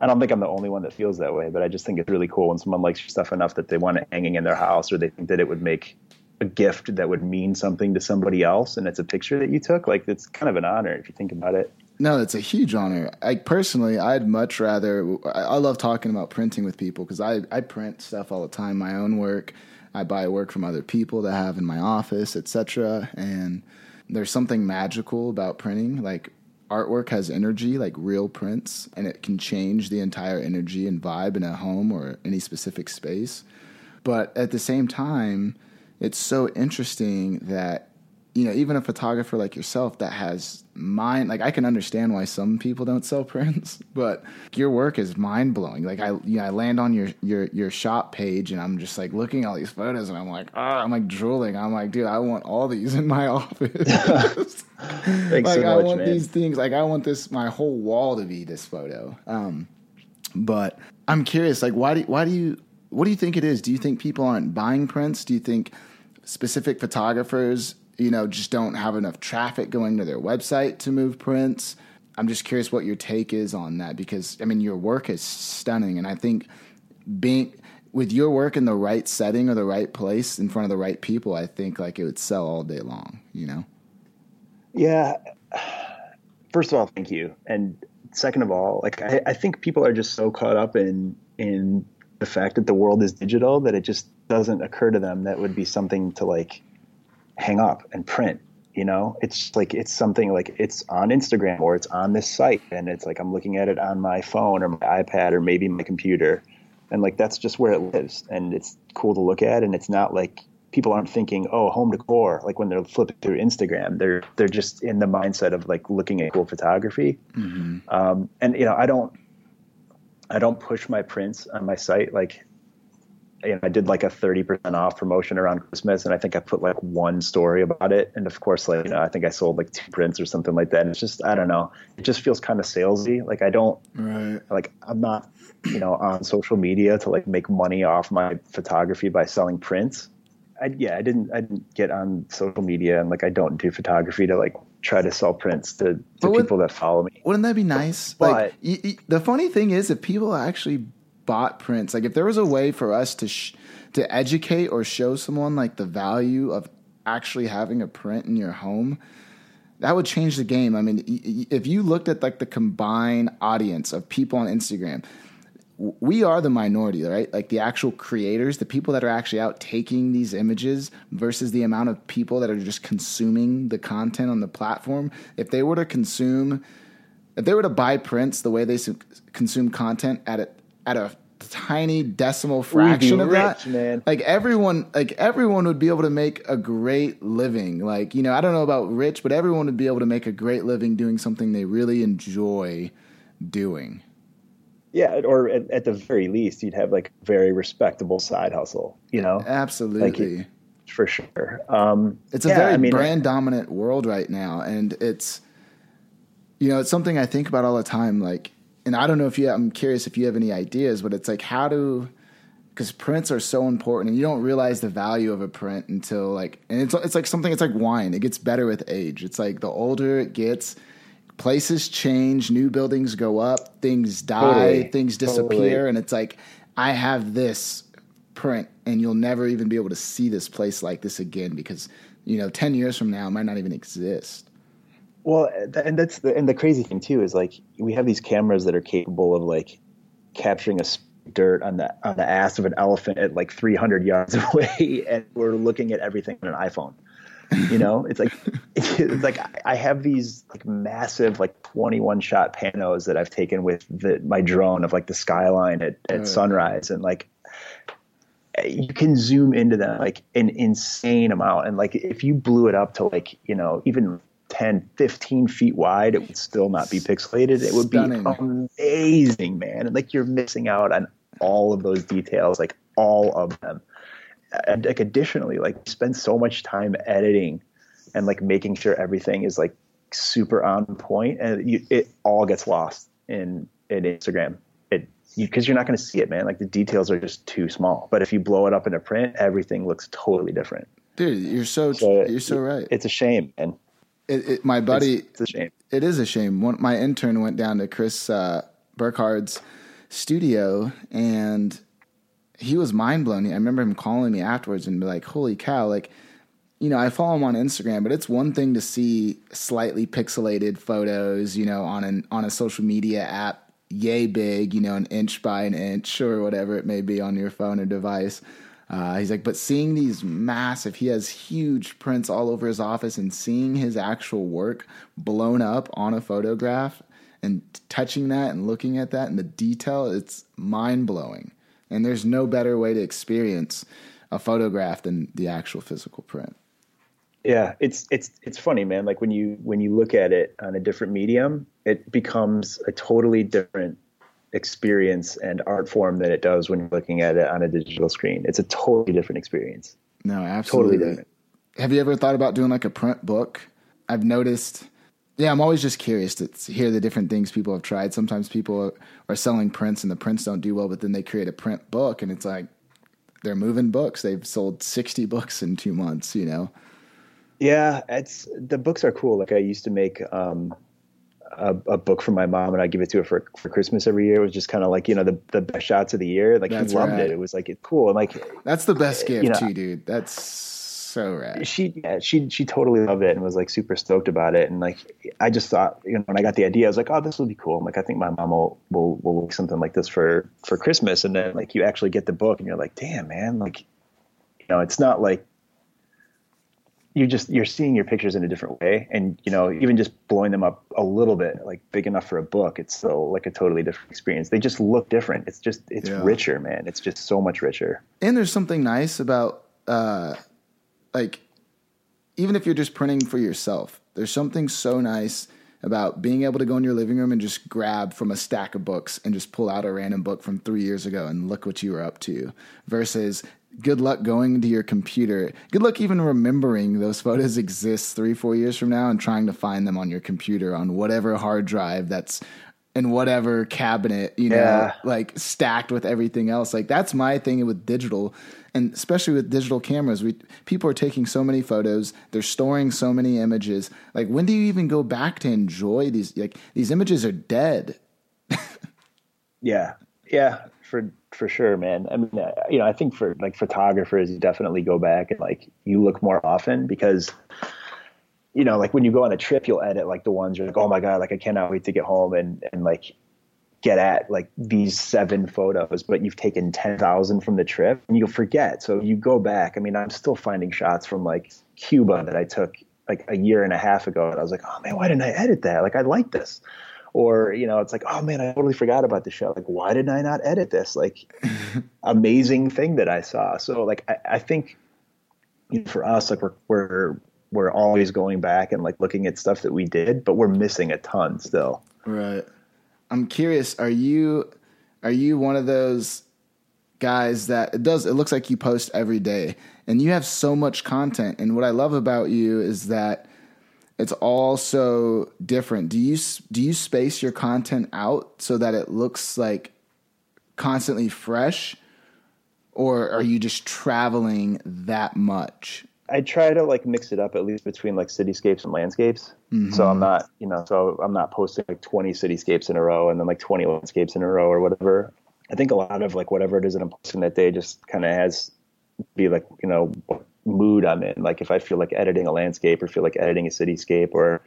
I don't think I'm the only one that feels that way, but I just think it's really cool when someone likes your stuff enough that they want it hanging in their house or they think that it would make a gift that would mean something to somebody else and it's a picture that you took. Like it's kind of an honor if you think about it. No, it's a huge honor. I personally, I'd much rather. I love talking about printing with people because I I print stuff all the time, my own work. I buy work from other people that have in my office, etc. And there's something magical about printing. Like artwork has energy, like real prints, and it can change the entire energy and vibe in a home or any specific space. But at the same time, it's so interesting that you know even a photographer like yourself that has mind like i can understand why some people don't sell prints but your work is mind-blowing. Like i you know, i land on your your your shop page and i'm just like looking at all these photos and i'm like ah i'm like drooling. I'm like dude i want all these in my office. Like so i want man. these things. Like i want this my whole wall to be this photo. Um but i'm curious like why do why do you what do you think it is? Do you think people aren't buying prints? Do you think specific photographers, you know, just don't have enough traffic going to their website to move prints. I'm just curious what your take is on that because I mean your work is stunning and I think being with your work in the right setting or the right place in front of the right people, I think like it would sell all day long, you know? Yeah. First of all, thank you. And second of all, like I, I think people are just so caught up in in the fact that the world is digital that it just doesn't occur to them that would be something to like hang up and print you know? It's like it's something like it's on instagram or it's on this site and it's like i'm looking at it on my phone or my ipad or maybe my computer. And like that's just where it lives. And it's cool to look at and it's not like people aren't thinking oh home decor. Like when they're flipping through instagram they're they're just in the mindset of like looking at cool photography. Mm-hmm. um, and you know i don't i don't push my prints on my site. Like you know, I did like a 30% off promotion around Christmas and I think I put like one story about it. And of course, like, you know, I think I sold like two prints or something like that. And it's just, I don't know. It just feels kind of salesy. Like I don't, right. like, I'm not, you know, on social media to like make money off my photography by selling prints. I, yeah, I didn't, I didn't get on social media and like, I don't do photography to like try to sell prints to, to people that follow me. Wouldn't that be nice? But, like, y- y- the funny thing is if people actually bought prints. Like if there was a way for us to sh- to educate or show someone like the value of actually having a print in your home, that would change the game. I mean, if you looked at like the combined audience of people on Instagram, we are the minority, right? Like the actual creators, the people that are actually out taking these images versus the amount of people that are just consuming the content on the platform. If they were to consume, if they were to buy prints the way they consume content at at a tiny decimal fraction of rich, that, man. like everyone, like everyone would be able to make a great living. Like you know, I don't know about rich, but everyone would be able to make a great living doing something they really enjoy doing. Yeah, or at, at the very least, you'd have like a very respectable side hustle. You know, absolutely. Like, for sure. Um, it's a yeah, very I mean, brand dominant world right now, and it's you know it's something I think about all the time. Like and I don't know if you, I'm curious if you have any ideas, but it's like, how do, because prints are so important and you don't realize the value of a print until like, and it's, it's like something, it's like wine. It gets better with age. It's like the older it gets, places change, new buildings go up, things die, totally. things disappear. Totally. And it's like, I have this print and you'll never even be able to see this place like this again because, you know, 10 years from now, it might not even exist. Well, and that's the and the crazy thing too is like we have these cameras that are capable of like capturing a dirt on the on the ass of an elephant at like 300 yards away, and we're looking at everything on an iPhone. You know, it's like it's like I have these like massive like 21 shot panos that I've taken with the, my drone of like the skyline at, at sunrise, and like you can zoom into them like an insane amount and like if you blew it up to like you know even 10, 15 feet wide, it would still not be pixelated. It would Stunning. be amazing, man. And like you're missing out on all of those details, like all of them. And like additionally, like spend so much time editing and like making sure everything is like super on point, and you, it all gets lost in in Instagram. It because you, are not going to see it, man. Like the details are just too small. But if you blow it up in a print, everything looks totally different. Dude, you're so, so you're so right. It's a shame, and it, it, my buddy, it's, it's, a shame. It is a shame. One, my intern went down to Chris uh, Burkard's studio, and he was mind blown. I remember him calling me afterwards and be like, "Holy cow!" Like, you know, I follow him on Instagram, but it's one thing to see slightly pixelated photos, you know, on an on a social media app, yay big, you know, an inch by an inch or whatever it may be on your phone or device. Uh, he's like, but seeing these massive, he has huge prints all over his office, and seeing his actual work blown up on a photograph and touching that and looking at that and the detail, it's mind blowing. And there's no better way to experience a photograph than the actual physical print. Yeah, it's it's it's funny, man. Like when you when you look at it on a different medium, it becomes a totally different experience and art form than it does when you're looking at it on a digital screen. It's a totally different experience. No, absolutely. Totally different. Have you ever thought about doing like a print book? I've noticed. Yeah, I'm always just curious to hear the different things people have tried. Sometimes people are, selling prints and the prints don't do well, but then they create a print book and it's like, they're moving books. They've sold 60 books in 2 months, you know. Yeah, it's the books are cool. Like I used to make um, a, a, book for my mom and I give it to her for, for Christmas every year. It was just kind of like, you know, the, the best shots of the year. Like That's he loved right. it. It was like, it's cool. And like, that's the best uh, gift you know, too, dude. That's so rad. She, yeah, she, she totally loved it and was like super stoked about it. And like, I just thought, you know, when I got the idea, I was like, oh, this will be cool. I'm like, I think my mom will, will, will make something like this for, for Christmas. And then like, you actually get the book and you're like, damn, man, like, you know, it's not like you just you're seeing your pictures in a different way. And you know even just blowing them up a little bit like big enough for a book it's still like a totally different experience. They just look different. It's just it's yeah. richer man. It's just so much richer. And there's something nice about uh like even if you're just printing for yourself there's something so nice about being able to go in your living room and just grab from a stack of books and just pull out a random book from three years ago and look what you were up to versus good luck going to your computer. Good luck even remembering those photos exist three, four years from now and trying to find them on your computer on whatever hard drive that's in whatever cabinet, you know, yeah. like stacked with everything else. Like that's my thing with digital and especially with digital cameras. We people are taking so many photos, they're storing so many images. Like when do you even go back to enjoy these like these images are dead. yeah. Yeah, for for sure, man. I mean, you know, I think for like photographers, you definitely go back and like you look more often because, you know, like when you go on a trip, you'll edit like the ones you're like, oh my god, like I cannot wait to get home and and like get at like these seven photos, but you've taken ten thousand from the trip and you'll forget. So you go back. I mean, I'm still finding shots from like Cuba that I took like a year and a half ago, and I was like, oh man, why didn't I edit that? Like I like this or you know it's like oh man i totally forgot about the show like why did i not edit this like amazing thing that i saw so like i, I think you know, for us like we're we're we're always going back and like looking at stuff that we did but we're missing a ton still right i'm curious are you are you one of those guys that it does it looks like you post every day and you have so much content and what i love about you is that it's all so different. Do you do you space your content out so that it looks like constantly fresh, or are you just traveling that much? I try to like mix it up at least between like cityscapes and landscapes. Mm-hmm. So I'm not, you know, so I'm not posting like 20 cityscapes in a row and then like 20 landscapes in a row or whatever. I think a lot of like whatever it is that I'm posting that day just kind of has be like, you know, mood I'm in. Like if I feel like editing a landscape or feel like editing a cityscape or,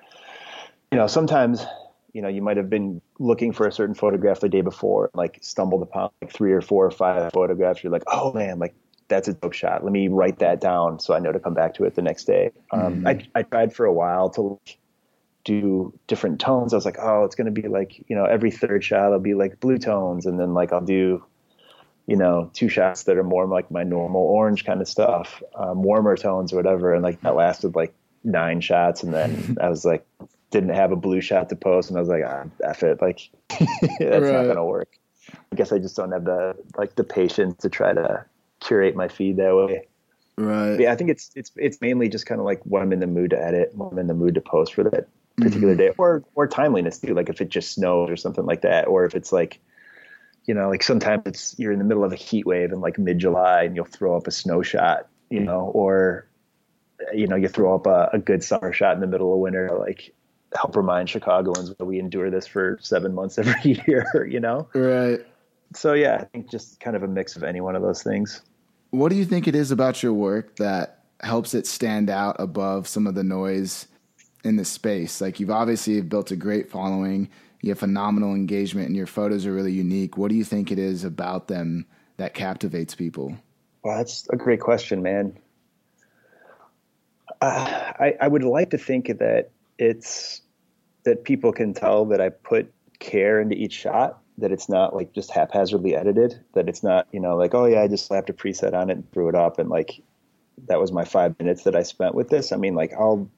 you know, sometimes, you know, you might have been looking for a certain photograph the day before, like stumbled upon like three or four or five photographs. You're like, oh man, like that's a dope shot. Let me write that down so I know to come back to it the next day. Um, mm-hmm. I, I tried for a while to do different tones. I was like, oh, it's going to be like, you know, every third shot will be like blue tones. And then like I'll do you know, two shots that are more like my normal orange kind of stuff, um, warmer tones or whatever. And like that lasted like nine shots. And then I was like, didn't have a blue shot to post. And I was like, ah, F it. Like, that's right. not going to work. I guess I just don't have the, like the patience to try to curate my feed that way. Right. But yeah. I think it's, it's, it's mainly just kind of like what I'm in the mood to edit, what I'm in the mood to post for that particular mm-hmm. day or, or timeliness too. Like if it just snows or something like that, or if it's like, you know, like sometimes it's you're in the middle of a heat wave in like mid July and you'll throw up a snow shot, you know, or you know, you throw up a, a, good summer shot in the middle of winter, like help remind Chicagoans that we endure this for seven months every year, you know? Right. So yeah, I think just kind of a mix of any one of those things. What do you think it is about your work that helps it stand out above some of the noise in the space? Like you've obviously built a great following you have phenomenal engagement and your photos are really unique. What do you think it is about them that captivates people? Well, that's a great question, man. Uh, I, I would like to think that it's that people can tell that I put care into each shot, that it's not like just haphazardly edited, that it's not, you know, like, oh yeah, I just slapped a preset on it and threw it up and like that was my five minutes that I spent with this. I mean, like I'll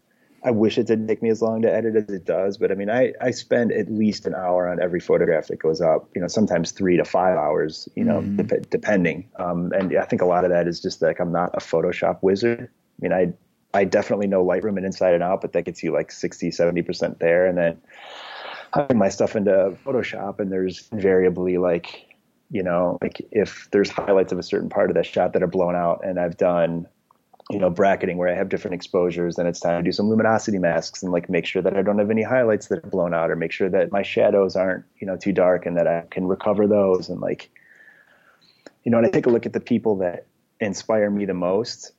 I wish it didn't take me as long to edit as it does, but I mean, I, I spend at least an hour on every photograph that goes up, you know, sometimes three to five hours, you know, mm-hmm. de- depending. Um, and I think a lot of that is just like, I'm not a Photoshop wizard. I mean, I, I definitely know Lightroom and inside and out, but that gets you like 60, 70% there. And then Put my stuff into Photoshop and there's invariably like you know, like if there's highlights of a certain part of that shot that are blown out, and I've done, you know, bracketing where I have different exposures, then it's time to do some luminosity masks and like make sure that I don't have any highlights that are blown out, or make sure that my shadows aren't, you know, too dark, and that I can recover those, and like, you know, and I take a look at the people that inspire me the most.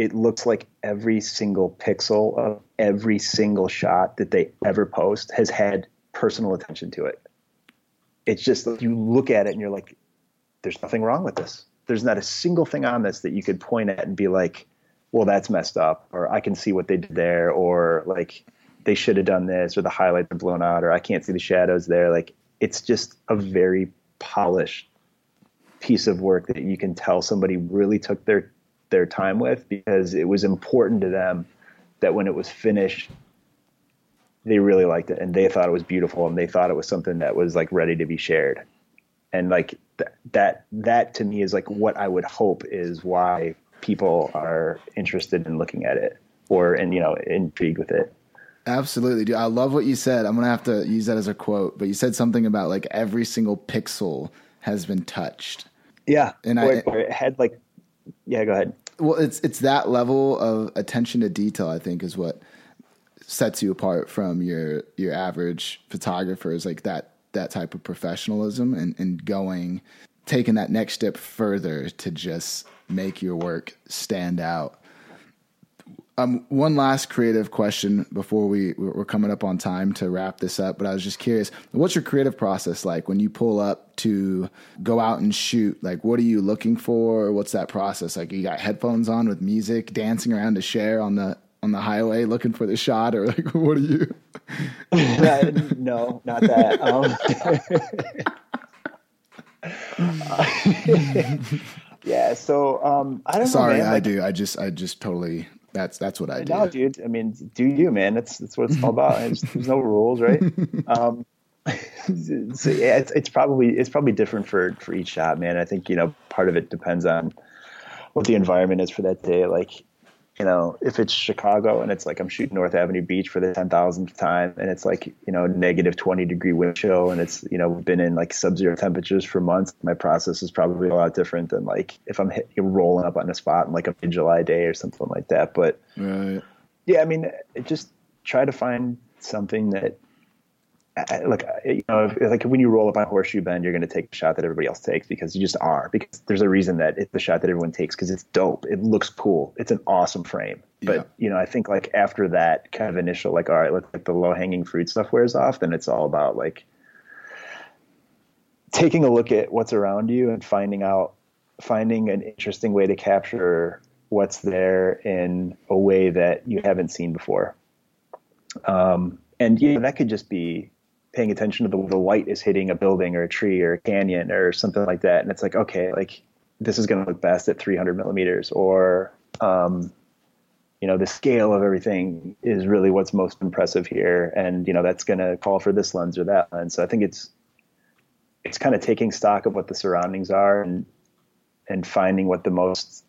It looks like every single pixel of every single shot that they ever post has had personal attention to it it's just you look at it and you're like, there's nothing wrong with this. There's not a single thing on this that you could point at and be like, well, that's messed up, or I can see what they did there, or like they should have done this, or the highlights are blown out, or I can't see the shadows there. Like it's just a very polished piece of work that you can tell somebody really took their their time with because it was important to them that when it was finished they really liked it and they thought it was beautiful and they thought it was something that was like ready to be shared. And like th- that that to me is like what i would hope is why people are interested in looking at it or and you know intrigued with it. Absolutely dude. I love what you said. I'm gonna have to use that as a quote but you said something about like every single pixel has been touched. Yeah. And i it had like yeah go ahead. Well it's it's that level of attention to detail i think is what sets you apart from your your average photographers like that that type of professionalism and, and going taking that next step further to just make your work stand out um, one last creative question before we we're coming up on time to wrap this up. But I was just curious, what's your creative process like when you pull up to go out and shoot? Like, what are you looking for? What's that process like? You got headphones on with music, dancing around to share on the on the highway looking for the shot, or like, what are you? no, not that. Um, yeah. So um, I don't. Sorry, know, I like, do. I just, I just totally. That's that's what I do. No, dude. I mean, do you, man? That's that's what it's all about. there's no rules, right? Um, so yeah, it's, it's probably it's probably different for for each shot, man. I think you know part of it depends on what the environment is for that day. Like you know, if it's Chicago and it's like I'm shooting North Avenue Beach for the ten thousandth time, and it's like you know negative twenty degree wind chill, and it's you know been in like sub zero temperatures for months, my process is probably a lot different than like if I'm hit, rolling up on a spot in like a mid July day or something like that. But right. yeah, I mean, just try to find something that like you know, if, like when you roll up on a horseshoe bend, you're going to take a shot that everybody else takes because you just are. Because there's a reason that it's the shot that everyone takes because it's dope. It looks cool. It's an awesome frame. But yeah. you know, I think like after that kind of initial like, all right, let's like the low hanging fruit stuff wears off, then it's all about like taking a look at what's around you and finding out, finding an interesting way to capture what's there in a way that you haven't seen before. Um, and yeah, that could just be paying attention to the, the light is hitting a building or a tree or a canyon or something like that. And it's like, okay, like this is going to look best at 300 millimeters or, um, you know, the scale of everything is really what's most impressive here. And, you know, that's going to call for this lens or that lens. So I think it's, it's kind of taking stock of what the surroundings are and, and finding what the most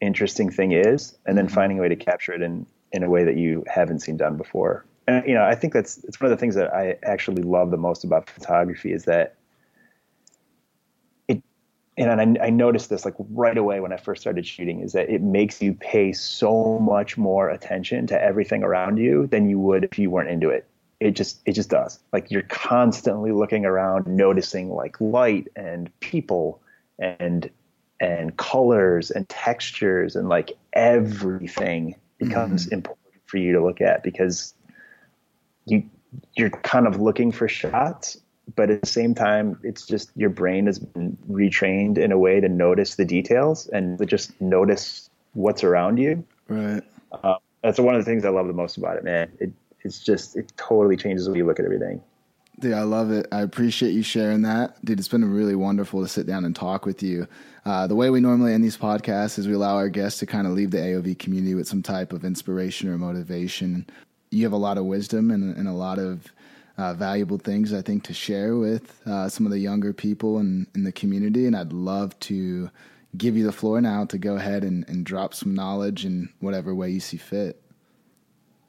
interesting thing is, and then mm-hmm. finding a way to capture it in, in a way that you haven't seen done before and you know, I think that's it's one of the things that I actually love the most about photography is that it, and I, I noticed this like right away when I first started shooting is that it makes you pay so much more attention to everything around you than you would if you weren't into it. It just it just does. Like you're constantly looking around, noticing like light and people and and colors and textures and like everything becomes mm-hmm. important for you to look at because you you're kind of looking for shots, but at the same time, it's just your brain has been retrained in a way to notice the details and to just notice what's around you. Right. Uh, that's one of the things I love the most about it, man. It, it's just it totally changes the way you look at everything. Dude, I love it. I appreciate you sharing that. Dude, it's been really wonderful to sit down and talk with you. Uh, the way we normally end these podcasts is we allow our guests to kind of leave the AOV community with some type of inspiration or motivation you have a lot of wisdom and, and a lot of uh, valuable things I think to share with uh, some of the younger people in, in the community, and I'd love to give you the floor now to go ahead and, and drop some knowledge in whatever way you see fit.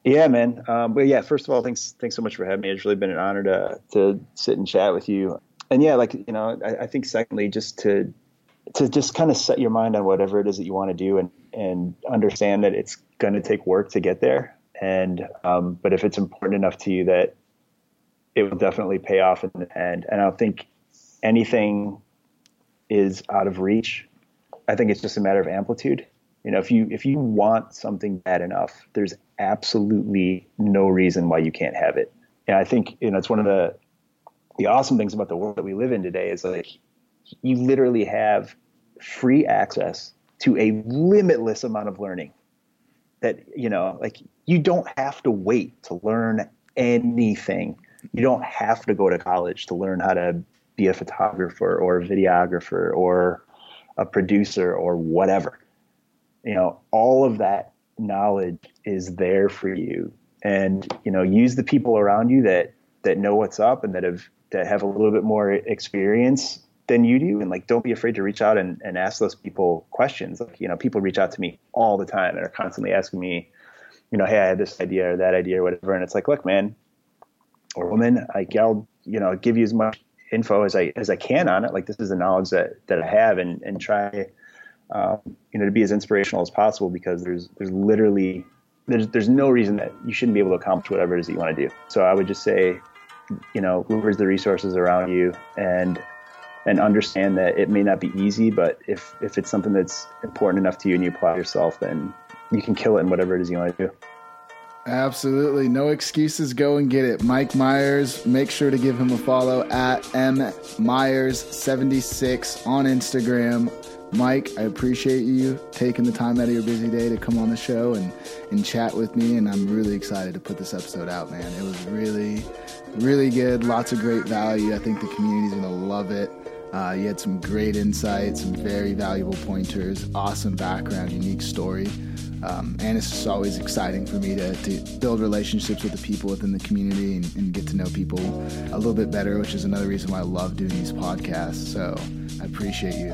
Yeah, man. Um, but yeah, first of all, thanks thanks so much for having me. It's really been an honor to to sit and chat with you. and yeah, like you know, I, I think secondly, just to to just kind of set your mind on whatever it is that you want to do, and and understand that it's going to take work to get there. And um, but if it's important enough to you that it will definitely pay off in the end. And I don't think anything is out of reach. I think it's just a matter of amplitude. You know, if you if you want something bad enough, there's absolutely no reason why you can't have it. And I think you know it's one of the the awesome things about the world that we live in today is like you literally have free access to a limitless amount of learning. That you know, like you don't have to wait to learn anything. You don't have to go to college to learn how to be a photographer or a videographer or a producer or whatever. You know, all of that knowledge is there for you. And, you know, use the people around you that that know what's up and that have that have a little bit more experience than you do and like don't be afraid to reach out and, and ask those people questions. Like, you know, people reach out to me all the time and are constantly asking me, you know, hey, I had this idea or that idea or whatever. And it's like, look, man, or woman, like I'll, you know, give you as much info as I as I can on it. Like this is the knowledge that that I have, and and try, um, you know, to be as inspirational as possible because there's there's literally there's there's no reason that you shouldn't be able to accomplish whatever it is that you want to do. So I would just say, you know, leverage the resources around you and and understand that it may not be easy, but if if it's something that's important enough to you and you apply yourself, then you can kill it in whatever it is you want to do. Absolutely. No excuses. Go and get it. Mike Myers, make sure to give him a follow at M Myers76 on Instagram. Mike, I appreciate you taking the time out of your busy day to come on the show and, and chat with me. And I'm really excited to put this episode out, man. It was really, really good. Lots of great value. I think the community's going to love it. Uh, you had some great insights, some very valuable pointers, awesome background, unique story. Um, and it's just always exciting for me to, to, build relationships with the people within the community and, and, get to know people a little bit better, which is another reason why I love doing these podcasts. So I appreciate you.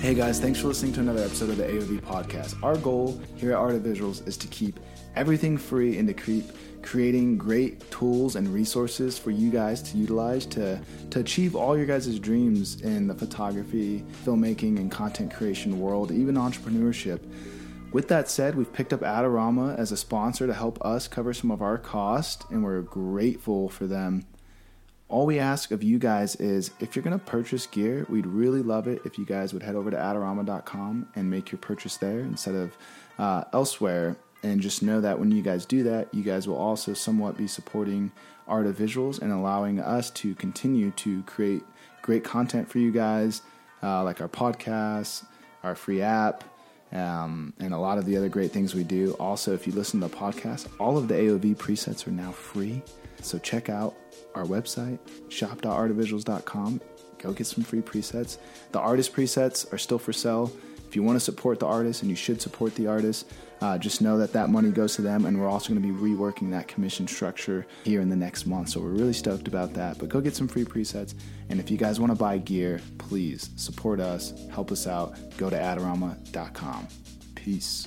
Hey guys, thanks for listening to another episode of the AOV podcast. Our goal here at Art of Visuals is to keep everything free and to keep creating great tools and resources for you guys to utilize to, to achieve all your guys' dreams in the photography, filmmaking, and content creation world, even entrepreneurship. With that said, we've picked up Adorama as a sponsor to help us cover some of our cost, and we're grateful for them. All we ask of you guys is if you're going to purchase gear, we'd really love it if you guys would head over to adorama.com and make your purchase there instead of uh, elsewhere. And just know that when you guys do that, you guys will also somewhat be supporting Art of Visuals and allowing us to continue to create great content for you guys, uh, like our podcasts, our free app, um, and a lot of the other great things we do. Also, if you listen to the podcast, all of the AOV presets are now free. So check out our website, shop.artofvisuals.com. Go get some free presets. The artist presets are still for sale. If you want to support the artist, and you should support the artist, uh, just know that that money goes to them, and we're also going to be reworking that commission structure here in the next month. So we're really stoked about that. But go get some free presets, and if you guys want to buy gear, please support us, help us out. Go to adorama.com. Peace.